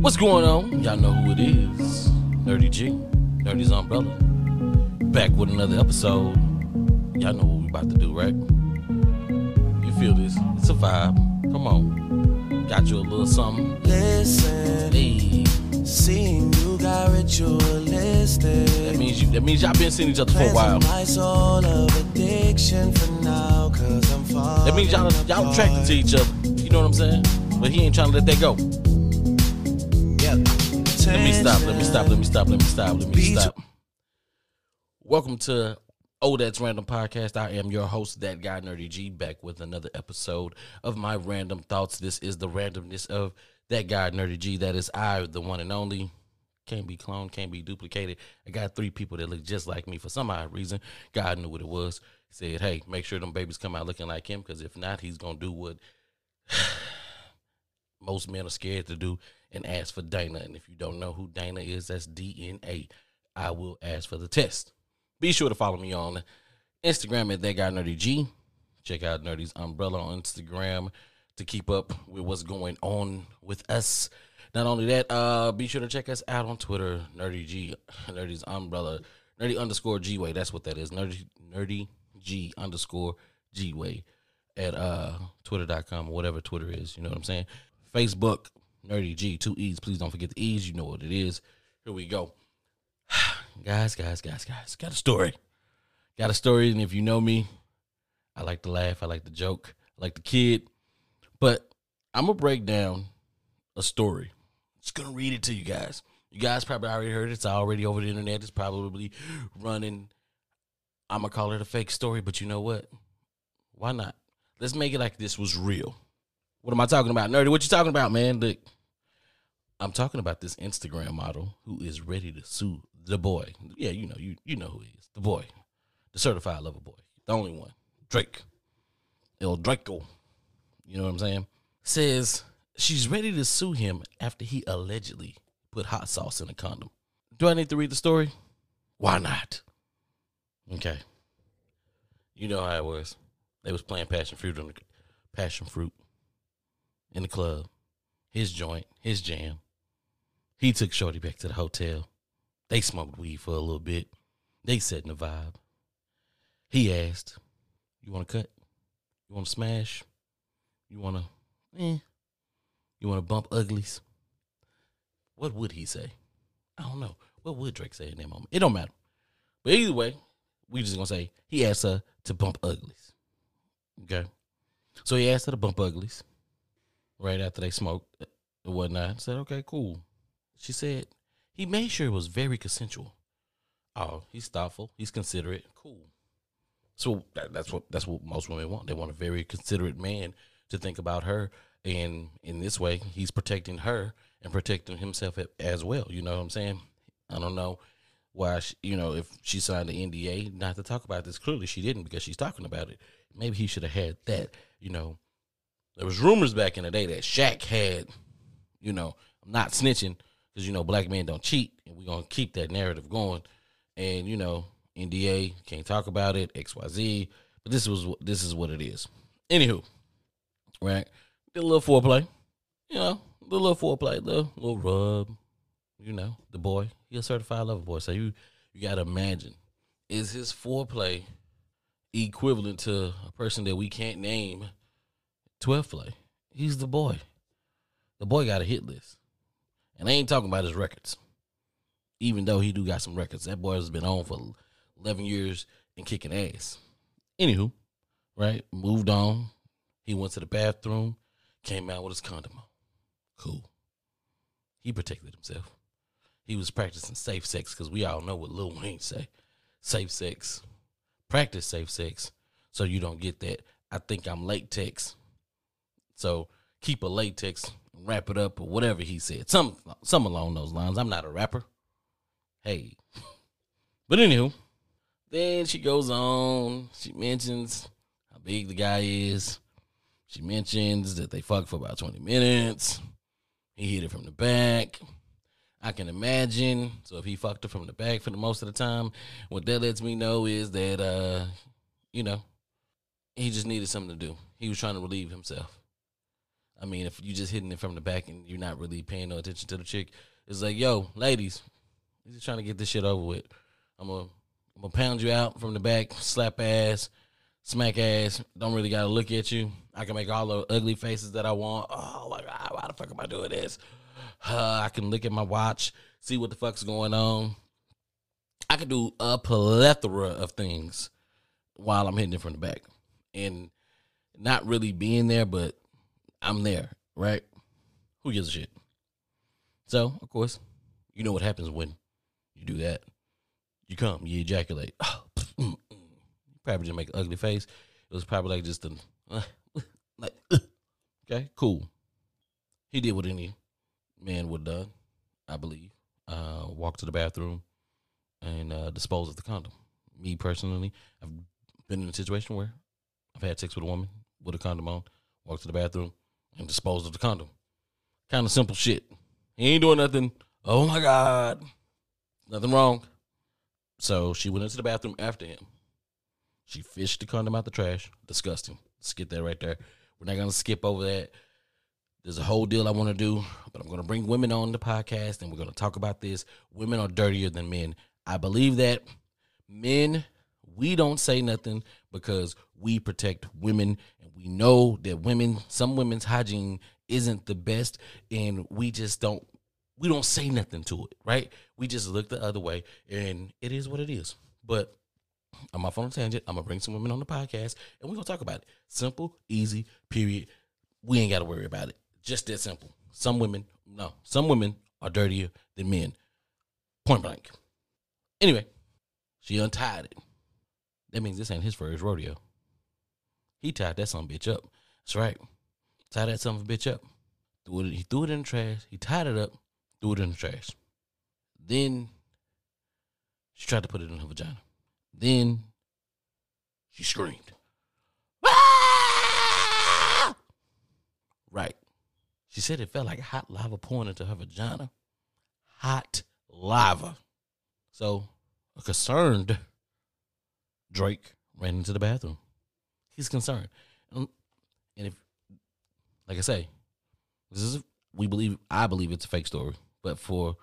What's going on? Y'all know who it is. Nerdy G, Nerdy's Umbrella. Back with another episode. Y'all know what we about to do, right? You feel this? It's a vibe. Come on. Got you a little something. Listen, Hey. seeing you got ritualistic. That means you that means y'all been seeing each other for a while. My soul of addiction for now, cause I'm That means y'all y'all attracted to each other. You know what I'm saying? But he ain't trying to let that go. Me stop. Let me stop. Let me stop. Let me stop. Let me stop. Welcome to Oh That's Random Podcast. I am your host, that guy Nerdy G, back with another episode of my random thoughts. This is the randomness of that guy Nerdy G. That is I, the one and only. Can't be cloned, can't be duplicated. I got three people that look just like me for some odd reason. God knew what it was. He said, "Hey, make sure them babies come out looking like him, because if not, he's gonna do what most men are scared to do and ask for Dana. And if you don't know who Dana is, that's DNA. I will ask for the test. Be sure to follow me on Instagram at that guy nerdy G. Check out Nerdy's umbrella on Instagram to keep up with what's going on with us. Not only that, uh, be sure to check us out on Twitter, Nerdy G, Nerdy's umbrella, Nerdy underscore G Way. That's what that is. Nerdy Nerdy G underscore G Way at uh twitter.com or whatever Twitter is. You know what I'm saying? Facebook, Nerdy G, two E's. Please don't forget the E's. You know what it is. Here we go. guys, guys, guys, guys. Got a story. Got a story. And if you know me, I like to laugh. I like to joke. I like the kid. But I'm going to break down a story. Just going to read it to you guys. You guys probably already heard it. It's already over the internet. It's probably running. I'm going to call it a fake story. But you know what? Why not? Let's make it like this was real. What am I talking about? Nerdy, what you talking about, man? Look, I'm talking about this Instagram model who is ready to sue the boy. Yeah, you know, you you know who he is. The boy. The certified lover boy. The only one. Drake. El Draco. You know what I'm saying? Says she's ready to sue him after he allegedly put hot sauce in a condom. Do I need to read the story? Why not? Okay. You know how it was. They was playing passion fruit on the passion fruit in the club. His joint, his jam. He took Shorty back to the hotel. They smoked weed for a little bit. They set in the vibe. He asked, You want to cut? You want to smash? You want to, eh? You want to bump uglies? What would he say? I don't know. What would Drake say in that moment? It don't matter. But either way, we just gonna say he asked her to bump uglies. Okay. So he asked her to bump uglies right after they smoked and whatnot. I said, okay, cool. She said he made sure it was very consensual. Oh, he's thoughtful. He's considerate. Cool. So that, that's what that's what most women want. They want a very considerate man to think about her, and in this way, he's protecting her and protecting himself as well. You know what I'm saying? I don't know why she, you know if she signed the NDA not to talk about this. Clearly, she didn't because she's talking about it. Maybe he should have had that. You know, there was rumors back in the day that Shaq had, you know, I'm not snitching because you know black men don't cheat, and we're gonna keep that narrative going. And you know, NDA can't talk about it, X Y Z. But this was this is what it is. Anywho, right? Did a little foreplay, you know, a little foreplay, little little rub. You know, the boy, he a certified lover boy. So you you gotta imagine, is his foreplay equivalent to a person that we can't name 12 play. He's the boy. The boy got a hit list. And I ain't talking about his records. Even though he do got some records. That boy has been on for 11 years and kicking ass. Anywho, right? Moved on. He went to the bathroom, came out with his condom on. Cool. He protected himself. He was practicing safe sex because we all know what Lil Wayne say. Safe sex. Practice safe sex so you don't get that. I think I'm latex. So keep a latex, wrap it up, or whatever he said. Some some along those lines. I'm not a rapper. Hey. But anywho, then she goes on. She mentions how big the guy is. She mentions that they fucked for about 20 minutes. He hit it from the back. I can imagine. So if he fucked her from the back for the most of the time, what that lets me know is that uh, you know, he just needed something to do. He was trying to relieve himself. I mean, if you just hitting it from the back and you're not really paying no attention to the chick, it's like, yo, ladies, you just trying to get this shit over with. I'm gonna, I'm gonna pound you out from the back, slap ass, smack ass. Don't really gotta look at you. I can make all the ugly faces that I want. Oh my god, why the fuck am I doing this? Uh, I can look at my watch, see what the fuck's going on. I can do a plethora of things while I'm hitting it from the back, and not really being there, but I'm there, right? Who gives a shit? So, of course, you know what happens when you do that. You come, you ejaculate. Probably just make an ugly face. It was probably like just a, like, okay, cool. He did what any man would have done, I believe. Uh, walk to the bathroom and uh, dispose of the condom. Me personally, I've been in a situation where I've had sex with a woman with a condom on, walk to the bathroom, and dispose of the condom. Kind of simple shit. He ain't doing nothing. Oh my God. Nothing wrong. So she went into the bathroom after him. She fished the condom out the trash. Disgusting. Let's get that right there. We're not gonna skip over that. There's a whole deal I want to do, but I'm gonna bring women on the podcast and we're gonna talk about this. Women are dirtier than men. I believe that men, we don't say nothing because we protect women and we know that women, some women's hygiene isn't the best, and we just don't we don't say nothing to it, right? We just look the other way, and it is what it is. But I'm off on a tangent. I'm gonna bring some women on the podcast, and we're gonna talk about it. Simple, easy, period. We ain't gotta worry about it. Just that simple. Some women, no, some women are dirtier than men. Point blank. Anyway, she untied it. That means this ain't his first rodeo. He tied that some bitch up. That's right. Tied that a bitch up. Threw it, he threw it in the trash. He tied it up, threw it in the trash. Then she tried to put it in her vagina. Then she screamed. Right. She said it felt like hot lava pouring into her vagina. Hot lava. So, a concerned Drake ran into the bathroom. He's concerned. And if, like I say, this is, we believe, I believe it's a fake story. But for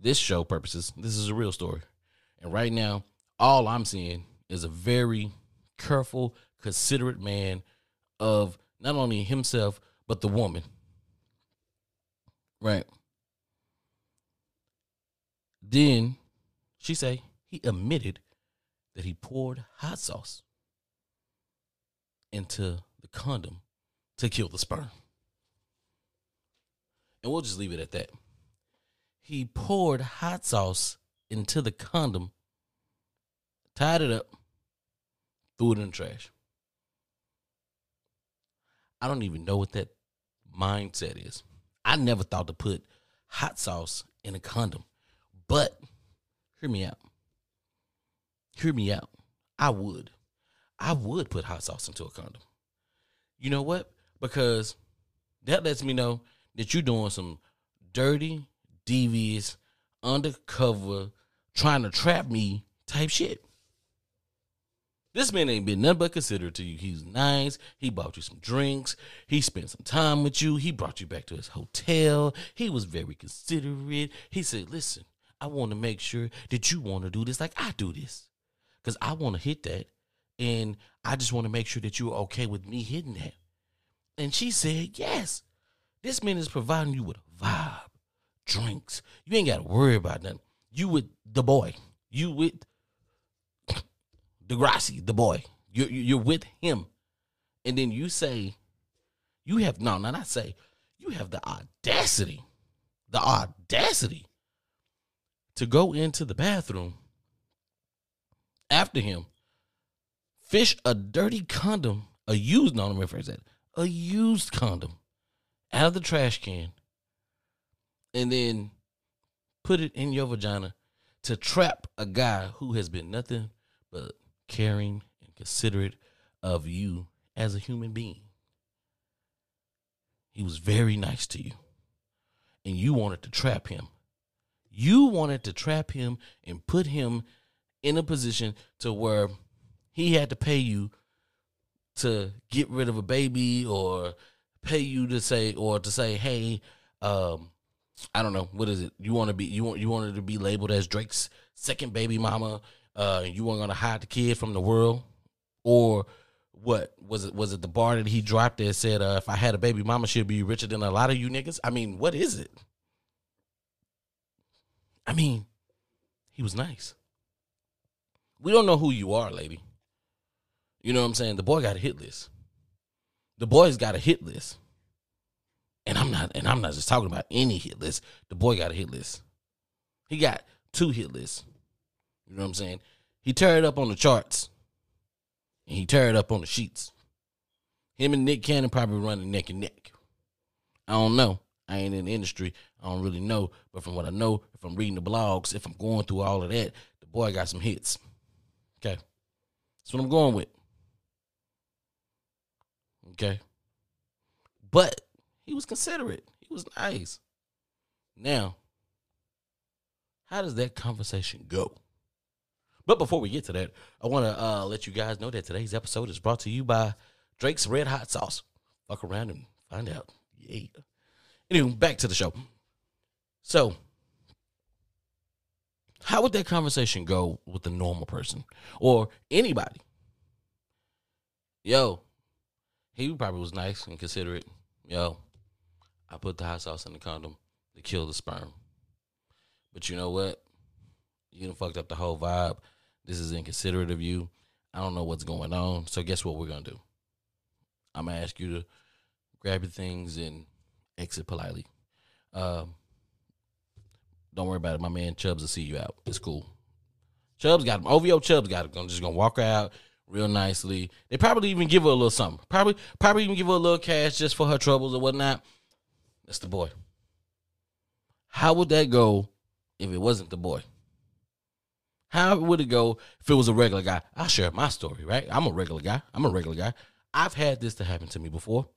this show purposes, this is a real story. And right now, all I'm seeing is a very careful, considerate man of not only himself, but the woman. Right. Then she say he admitted that he poured hot sauce into the condom to kill the sperm. And we'll just leave it at that. He poured hot sauce into the condom, tied it up, threw it in the trash. I don't even know what that mindset is. I never thought to put hot sauce in a condom. But hear me out. Hear me out. I would. I would put hot sauce into a condom. You know what? Because that lets me know that you're doing some dirty, devious, undercover, trying to trap me type shit. This man ain't been nothing but considerate to you. He's nice. He bought you some drinks. He spent some time with you. He brought you back to his hotel. He was very considerate. He said, Listen, I want to make sure that you want to do this like I do this. Because I want to hit that. And I just want to make sure that you're okay with me hitting that. And she said, Yes. This man is providing you with a vibe, drinks. You ain't got to worry about nothing. You with the boy. You with Degrassi, the boy. You're, you're with him. And then you say, you have, no, no, not say, you have the audacity, the audacity to go into the bathroom after him, fish a dirty condom, a used, no, let me rephrase that, a used condom out of the trash can, and then put it in your vagina to trap a guy who has been nothing but caring and considerate of you as a human being. He was very nice to you. And you wanted to trap him. You wanted to trap him and put him in a position to where he had to pay you to get rid of a baby or pay you to say or to say, hey, um, I don't know, what is it? You want to be you want you wanted to be labeled as Drake's second baby mama. Uh, you weren't gonna hide the kid from the world, or what was it? Was it the bar that he dropped that said, uh, "If I had a baby mama, she'd be richer than a lot of you niggas"? I mean, what is it? I mean, he was nice. We don't know who you are, lady. You know what I'm saying? The boy got a hit list. The boy's got a hit list. And I'm not and I'm not just talking about any hit list. The boy got a hit list. He got two hit lists. You know what I'm saying? He turned up on the charts. And he turned up on the sheets. Him and Nick Cannon probably running neck and neck. I don't know. I ain't in the industry. I don't really know. But from what I know, if I'm reading the blogs, if I'm going through all of that, the boy got some hits. Okay. That's what I'm going with. Okay. But he was considerate. He was nice. Now, how does that conversation go? But before we get to that, I want to uh, let you guys know that today's episode is brought to you by Drake's Red Hot Sauce. Fuck around and find out. Yeah. Anyway, back to the show. So, how would that conversation go with a normal person or anybody? Yo, he probably was nice and considerate. Yo, I put the hot sauce in the condom to kill the sperm. But you know what? You done fucked up the whole vibe. This is inconsiderate of you. I don't know what's going on. So guess what we're gonna do? I'm gonna ask you to grab your things and exit politely. Um, don't worry about it. My man Chubbs will see you out. It's cool. Chubbs got him. OVO Chubbs got him. I'm just gonna walk out real nicely. They probably even give her a little something. Probably, probably even give her a little cash just for her troubles or whatnot. That's the boy. How would that go if it wasn't the boy? How would it go if it was a regular guy? I'll share my story, right? I'm a regular guy. I'm a regular guy. I've had this to happen to me before.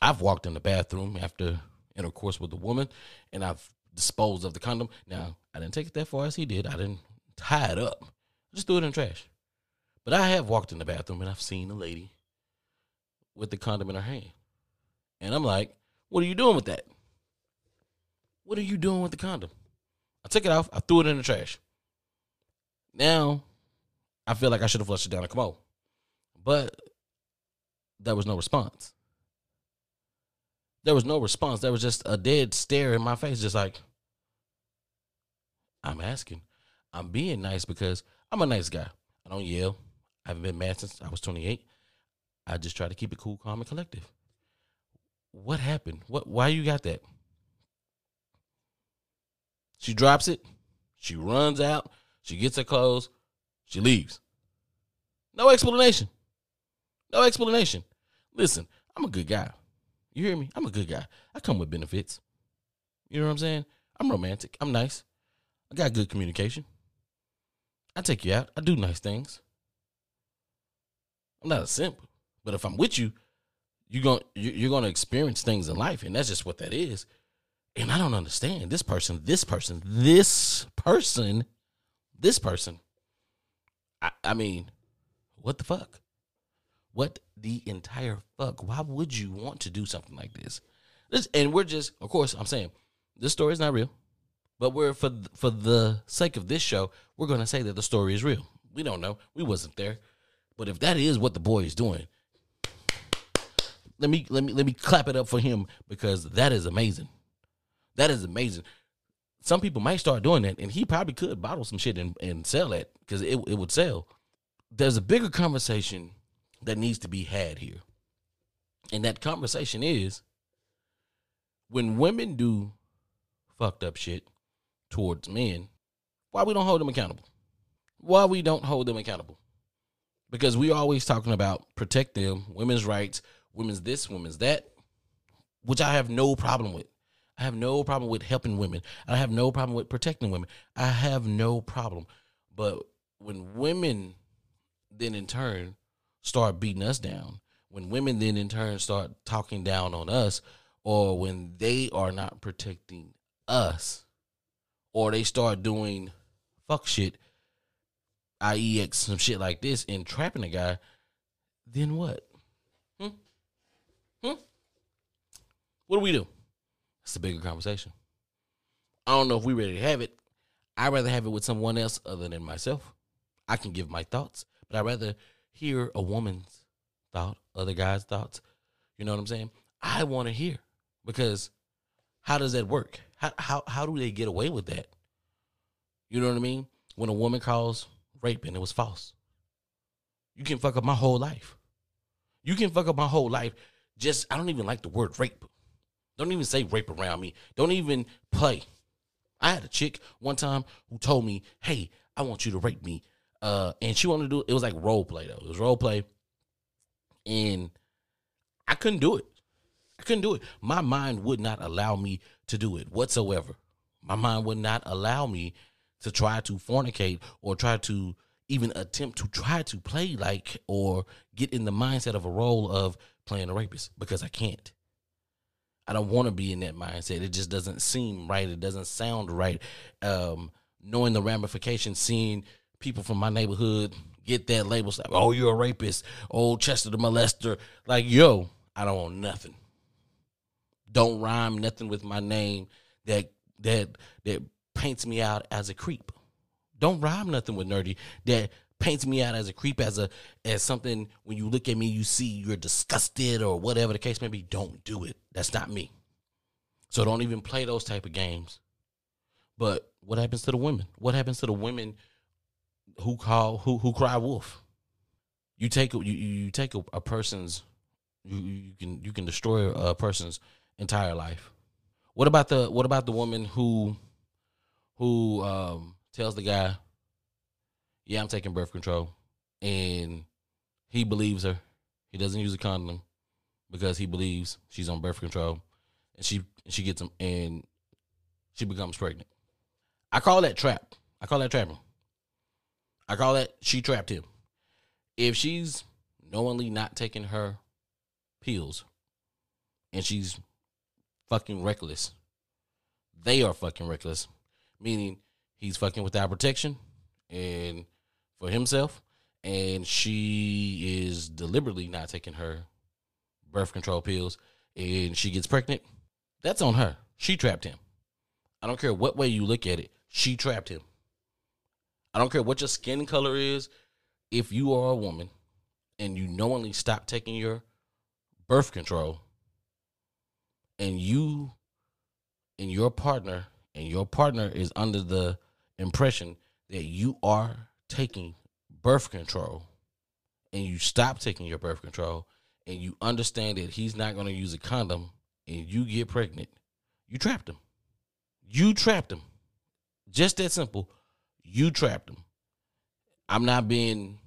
I've walked in the bathroom after intercourse with a woman and I've disposed of the condom. Now, I didn't take it that far as he did. I didn't tie it up. I just threw it in the trash. But I have walked in the bathroom and I've seen a lady with the condom in her hand. And I'm like, what are you doing with that? What are you doing with the condom? I took it off, I threw it in the trash. Now, I feel like I should have flushed it down the commode. But there was no response. There was no response. There was just a dead stare in my face, just like, I'm asking. I'm being nice because I'm a nice guy. I don't yell. I haven't been mad since I was 28. I just try to keep it cool, calm, and collective. What happened? What? Why you got that? She drops it. She runs out. She gets her clothes. She leaves. No explanation. No explanation. Listen, I'm a good guy. You hear me? I'm a good guy. I come with benefits. You know what I'm saying? I'm romantic. I'm nice. I got good communication. I take you out. I do nice things. I'm not a simp, but if I'm with you, you're going you're going to experience things in life, and that's just what that is. And I don't understand this person, this person, this person, this person. I, I mean, what the fuck? What the entire fuck? Why would you want to do something like this? this and we're just, of course, I'm saying this story is not real, but we're for for the sake of this show, we're gonna say that the story is real. We don't know. We wasn't there. But if that is what the boy is doing, let me let me let me clap it up for him because that is amazing. That is amazing. Some people might start doing that, and he probably could bottle some shit and, and sell it because it, it would sell. There's a bigger conversation that needs to be had here. And that conversation is when women do fucked up shit towards men, why we don't hold them accountable? Why we don't hold them accountable? Because we always talking about protect them, women's rights, women's this, women's that, which I have no problem with. I have no problem with helping women. I have no problem with protecting women. I have no problem. But when women then in turn start beating us down, when women then in turn start talking down on us, or when they are not protecting us, or they start doing fuck shit, i.e., some shit like this, and trapping a guy, then what? Hmm? Hmm? What do we do? It's a bigger conversation. I don't know if we ready to have it. I'd rather have it with someone else other than myself. I can give my thoughts, but I'd rather hear a woman's thought, other guys' thoughts. You know what I'm saying? I want to hear because how does that work? How how how do they get away with that? You know what I mean? When a woman calls rape and it was false, you can fuck up my whole life. You can fuck up my whole life. Just I don't even like the word rape. Don't even say rape around me. Don't even play. I had a chick one time who told me, "Hey, I want you to rape me," uh, and she wanted to do it was like role play though. It was role play, and I couldn't do it. I couldn't do it. My mind would not allow me to do it whatsoever. My mind would not allow me to try to fornicate or try to even attempt to try to play like or get in the mindset of a role of playing a rapist because I can't. I don't want to be in that mindset. It just doesn't seem right. It doesn't sound right. Um, knowing the ramifications, seeing people from my neighborhood get that label, like, oh, you're a rapist, oh, Chester the molester. Like, yo, I don't want nothing. Don't rhyme nothing with my name that that that paints me out as a creep. Don't rhyme nothing with nerdy that paints me out as a creep, as a as something when you look at me, you see you're disgusted or whatever the case may be. Don't do it. That's not me. So don't even play those type of games. But what happens to the women? What happens to the women who call who who cry wolf? You take you you take a, a person's you, you can you can destroy a person's entire life. What about the what about the woman who who um tells the guy, "Yeah, I'm taking birth control," and he believes her. He doesn't use a condom because he believes she's on birth control, and she she gets him and she becomes pregnant. I call that trap. I call that trapping. I call that she trapped him. If she's knowingly not taking her pills and she's fucking reckless, they are fucking reckless. Meaning he's fucking without protection and for himself and she is deliberately not taking her birth control pills and she gets pregnant. That's on her. She trapped him. I don't care what way you look at it she trapped him. I don't care what your skin color is. If you are a woman and you knowingly stop taking your birth control and you and your partner and your partner is under the impression that you are taking birth control and you stop taking your birth control and you understand that he's not going to use a condom and you get pregnant, you trapped him. You trapped him. Just that simple. You trapped him. I'm not being.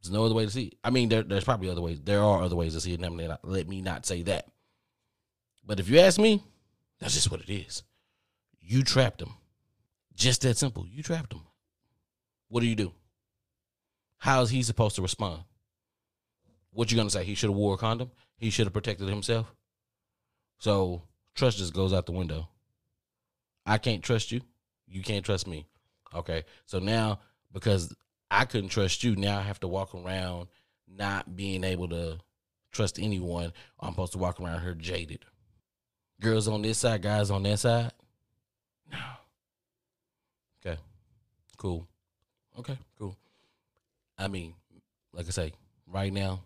There's no other way to see it. I mean, there, there's probably other ways. There are other ways to see it. Let me, not, let me not say that. But if you ask me, that's just what it is. You trapped him. Just that simple. You trapped him. What do you do? How is he supposed to respond? What you gonna say? He should have wore a condom. He should have protected himself. So trust just goes out the window. I can't trust you. You can't trust me. Okay. So now because I couldn't trust you, now I have to walk around not being able to trust anyone. I'm supposed to walk around here jaded. Girls on this side, guys on that side. No. Okay. Cool. Okay, cool. I mean, like I say, right now,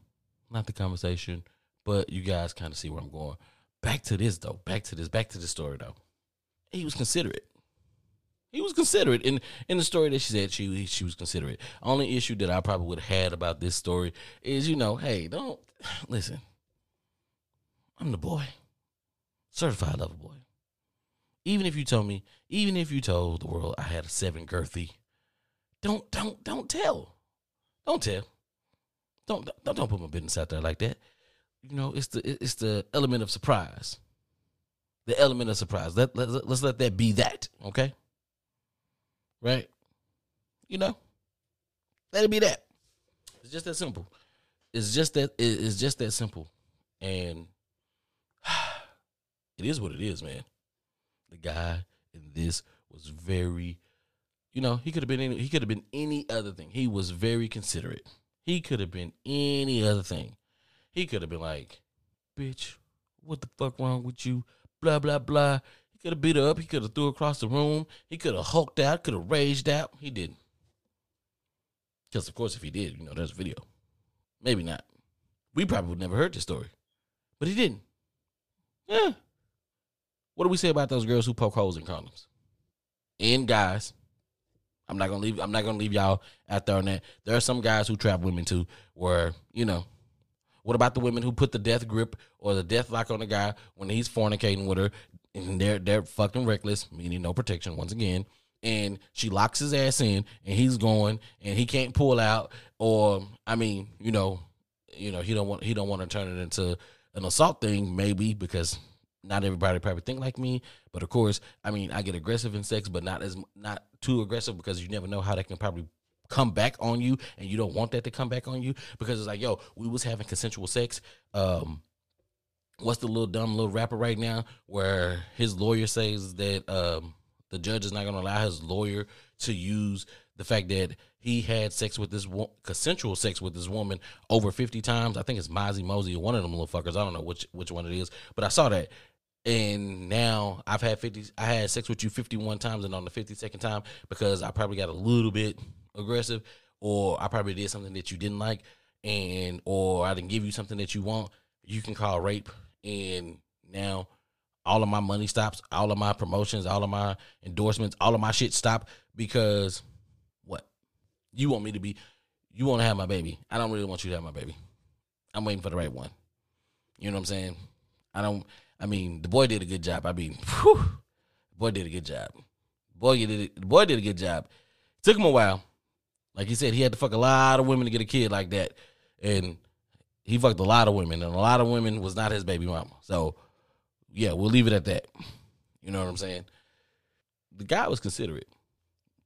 not the conversation, but you guys kind of see where I'm going. Back to this though. Back to this. Back to the story though. He was considerate. He was considerate in in the story that she said she she was considerate. Only issue that I probably would have had about this story is you know, hey, don't listen. I'm the boy, certified lover boy. Even if you told me, even if you told the world I had a seven girthy, don't don't don't tell, don't tell, don't don't don't put my business out there like that. You know, it's the it's the element of surprise. The element of surprise. Let, let let's let that be that. Okay. Right. You know, let it be that. It's just that simple. It's just that it's just that simple, and it is what it is, man. The guy in this was very, you know, he could have been any, he could have been any other thing. He was very considerate. He could have been any other thing. He could have been like, "Bitch, what the fuck wrong with you? Blah blah blah. He could have beat her up. He could have threw her across the room. He could have hulked out. Could have raged out. He didn't. Because of course, if he did, you know, there's a video. Maybe not. We probably would never heard this story, but he didn't. Yeah. What do we say about those girls who poke holes in condoms? And guys, I'm not gonna leave. I'm not gonna leave y'all out there on that. There are some guys who trap women too, where you know. What about the women who put the death grip or the death lock on the guy when he's fornicating with her, and they're they're fucking reckless, meaning no protection once again, and she locks his ass in, and he's going, and he can't pull out, or I mean, you know, you know, he don't want he don't want to turn it into an assault thing, maybe because not everybody probably think like me, but of course, I mean, I get aggressive in sex, but not as not too aggressive because you never know how that can probably come back on you, and you don't want that to come back on you because it's like, yo, we was having consensual sex. Um, what's the little dumb little rapper right now where his lawyer says that um the judge is not going to allow his lawyer to use the fact that he had sex with this wo- consensual sex with this woman over 50 times. I think it's Mozzie Mosey or one of them little fuckers. I don't know which which one it is, but I saw that. And now I've had 50 I had sex with you 51 times and on the 52nd time because I probably got a little bit aggressive or I probably did something that you didn't like and or I didn't give you something that you want, you can call rape and now all of my money stops, all of my promotions, all of my endorsements, all of my shit stop because what? You want me to be you want to have my baby. I don't really want you to have my baby. I'm waiting for the right one. You know what I'm saying? I don't I mean, the boy did a good job. I mean, whew, the boy did a good job. Boy did it, the boy did a good job. took him a while. Like he said, he had to fuck a lot of women to get a kid like that. And he fucked a lot of women, and a lot of women was not his baby mama. So yeah, we'll leave it at that. You know what I'm saying? The guy was considerate.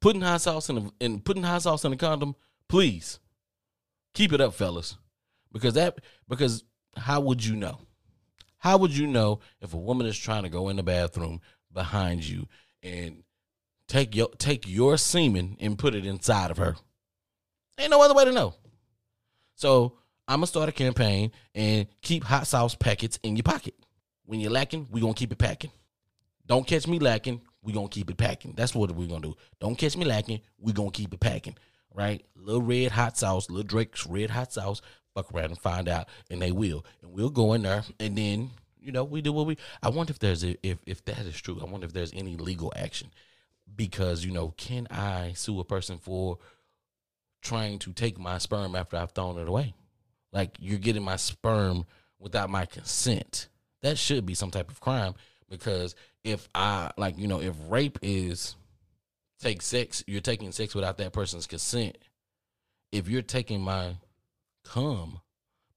Putting hot sauce in the, and putting hot sauce in the condom, please keep it up, fellas, because that because how would you know? How would you know if a woman is trying to go in the bathroom behind you and take your take your semen and put it inside of her? Ain't no other way to know. So I'm gonna start a campaign and keep hot sauce packets in your pocket. When you're lacking, we gonna keep it packing. Don't catch me lacking, we gonna keep it packing. That's what we gonna do. Don't catch me lacking, we gonna keep it packing. Right? Little red hot sauce, little Drake's red hot sauce. Fuck around and find out, and they will, and we'll go in there, and then you know we do what we. I wonder if there's a, if if that is true. I wonder if there's any legal action because you know, can I sue a person for trying to take my sperm after I've thrown it away? Like you're getting my sperm without my consent. That should be some type of crime because if I like, you know, if rape is take sex, you're taking sex without that person's consent. If you're taking my cum,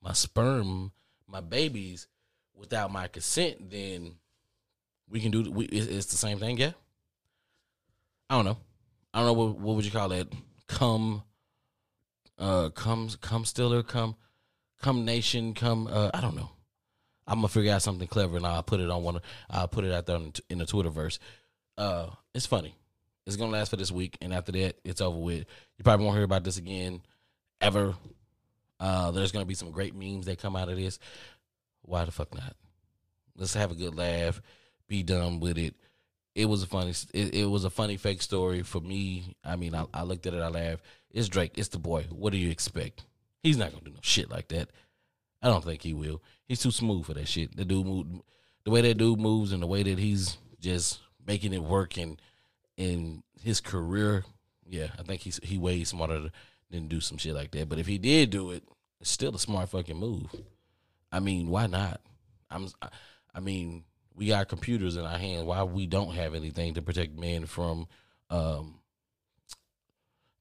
my sperm, my babies without my consent, then we can do we, it's, the same thing, yeah. I don't know. I don't know what what would you call that? Come, uh, come, come stiller, come, come nation, come. Uh, I don't know. I'm gonna figure out something clever and I'll put it on one. I'll put it out there in the Twitterverse. Uh, it's funny. It's gonna last for this week, and after that, it's over with. You probably won't hear about this again, ever. Uh, there's gonna be some great memes that come out of this. Why the fuck not? Let's have a good laugh. Be done with it. It was a funny. It, it was a funny fake story for me. I mean, I, I looked at it. I laughed. It's Drake. It's the boy. What do you expect? He's not gonna do no shit like that. I don't think he will. He's too smooth for that shit. The dude move, the way that dude moves and the way that he's just making it work and in his career, yeah, I think he's he way smarter than do some shit like that. But if he did do it, it's still a smart fucking move. I mean, why not? I'm I mean, we got computers in our hands. Why we don't have anything to protect men from um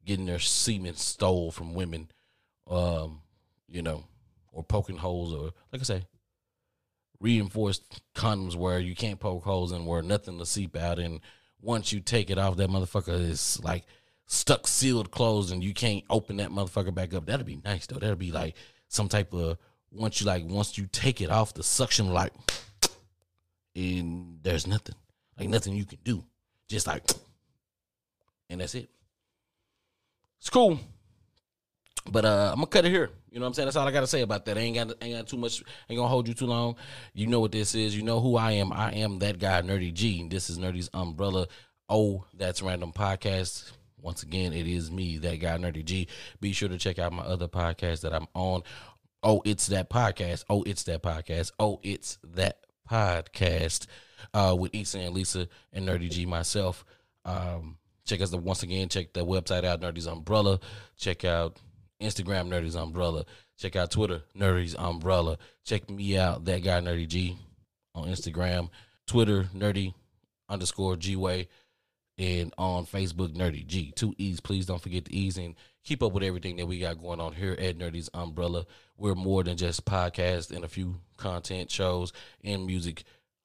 getting their semen stole from women, um, you know, or poking holes, or like I say, reinforced condoms where you can't poke holes and where nothing to seep out. And once you take it off, that motherfucker is like stuck, sealed, closed, and you can't open that motherfucker back up. That'd be nice though. That'd be like some type of once you like once you take it off the suction, like, and there's nothing, like nothing you can do, just like, and that's it. It's cool. But uh, I'm gonna cut it here. You know what I'm saying? That's all I gotta say about that. I ain't got ain't got too much. Ain't gonna hold you too long. You know what this is. You know who I am. I am that guy, Nerdy G. This is Nerdy's umbrella. Oh, that's random podcast. Once again, it is me, that guy, Nerdy G. Be sure to check out my other podcast that I'm on. Oh, it's that podcast. Oh, it's that podcast. Oh, it's that podcast uh, with Issa and Lisa and Nerdy G myself. Um, check us the once again. Check the website out, Nerdy's Umbrella. Check out Instagram, Nerdy's Umbrella. Check out Twitter, Nerdy's Umbrella. Check me out, that guy, Nerdy G, on Instagram, Twitter, Nerdy underscore G Way, and on Facebook, Nerdy G. Two E's. Please don't forget the E's and keep up with everything that we got going on here at Nerdy's Umbrella. We're more than just podcasts and a few content shows and music.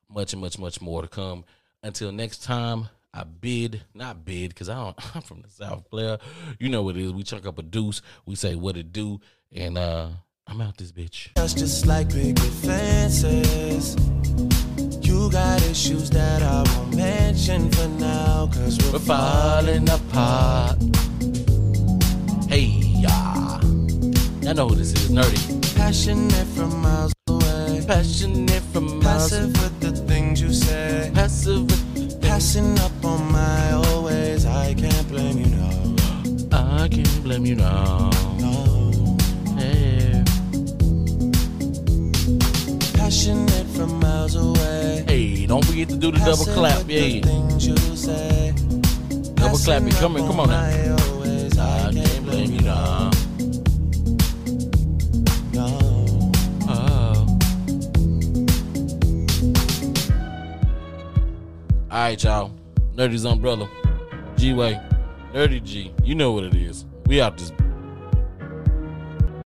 Much and much, much more to come. Until next time, I bid, not bid, because I don't I'm from the South player. You know what it is. We chunk up a deuce, we say what it do, and uh I'm out this bitch. That's just like picket fences. Got issues that I won't mention for now, cause we're, We're falling apart. Hey ya. I know who this is, nerdy. passionate from miles away. Passionate from miles Passive with the things you say. passive with Passing up on my always. I can't blame you, no. I can't blame you now. No. Passionate from miles away. hey, don't forget to do the double clap. Yeah. you. Double clap it. Passing Come on now. I can't blame you. No. Oh. All right, y'all. Nerdy's umbrella. G Way. Nerdy G. You know what it is. We out this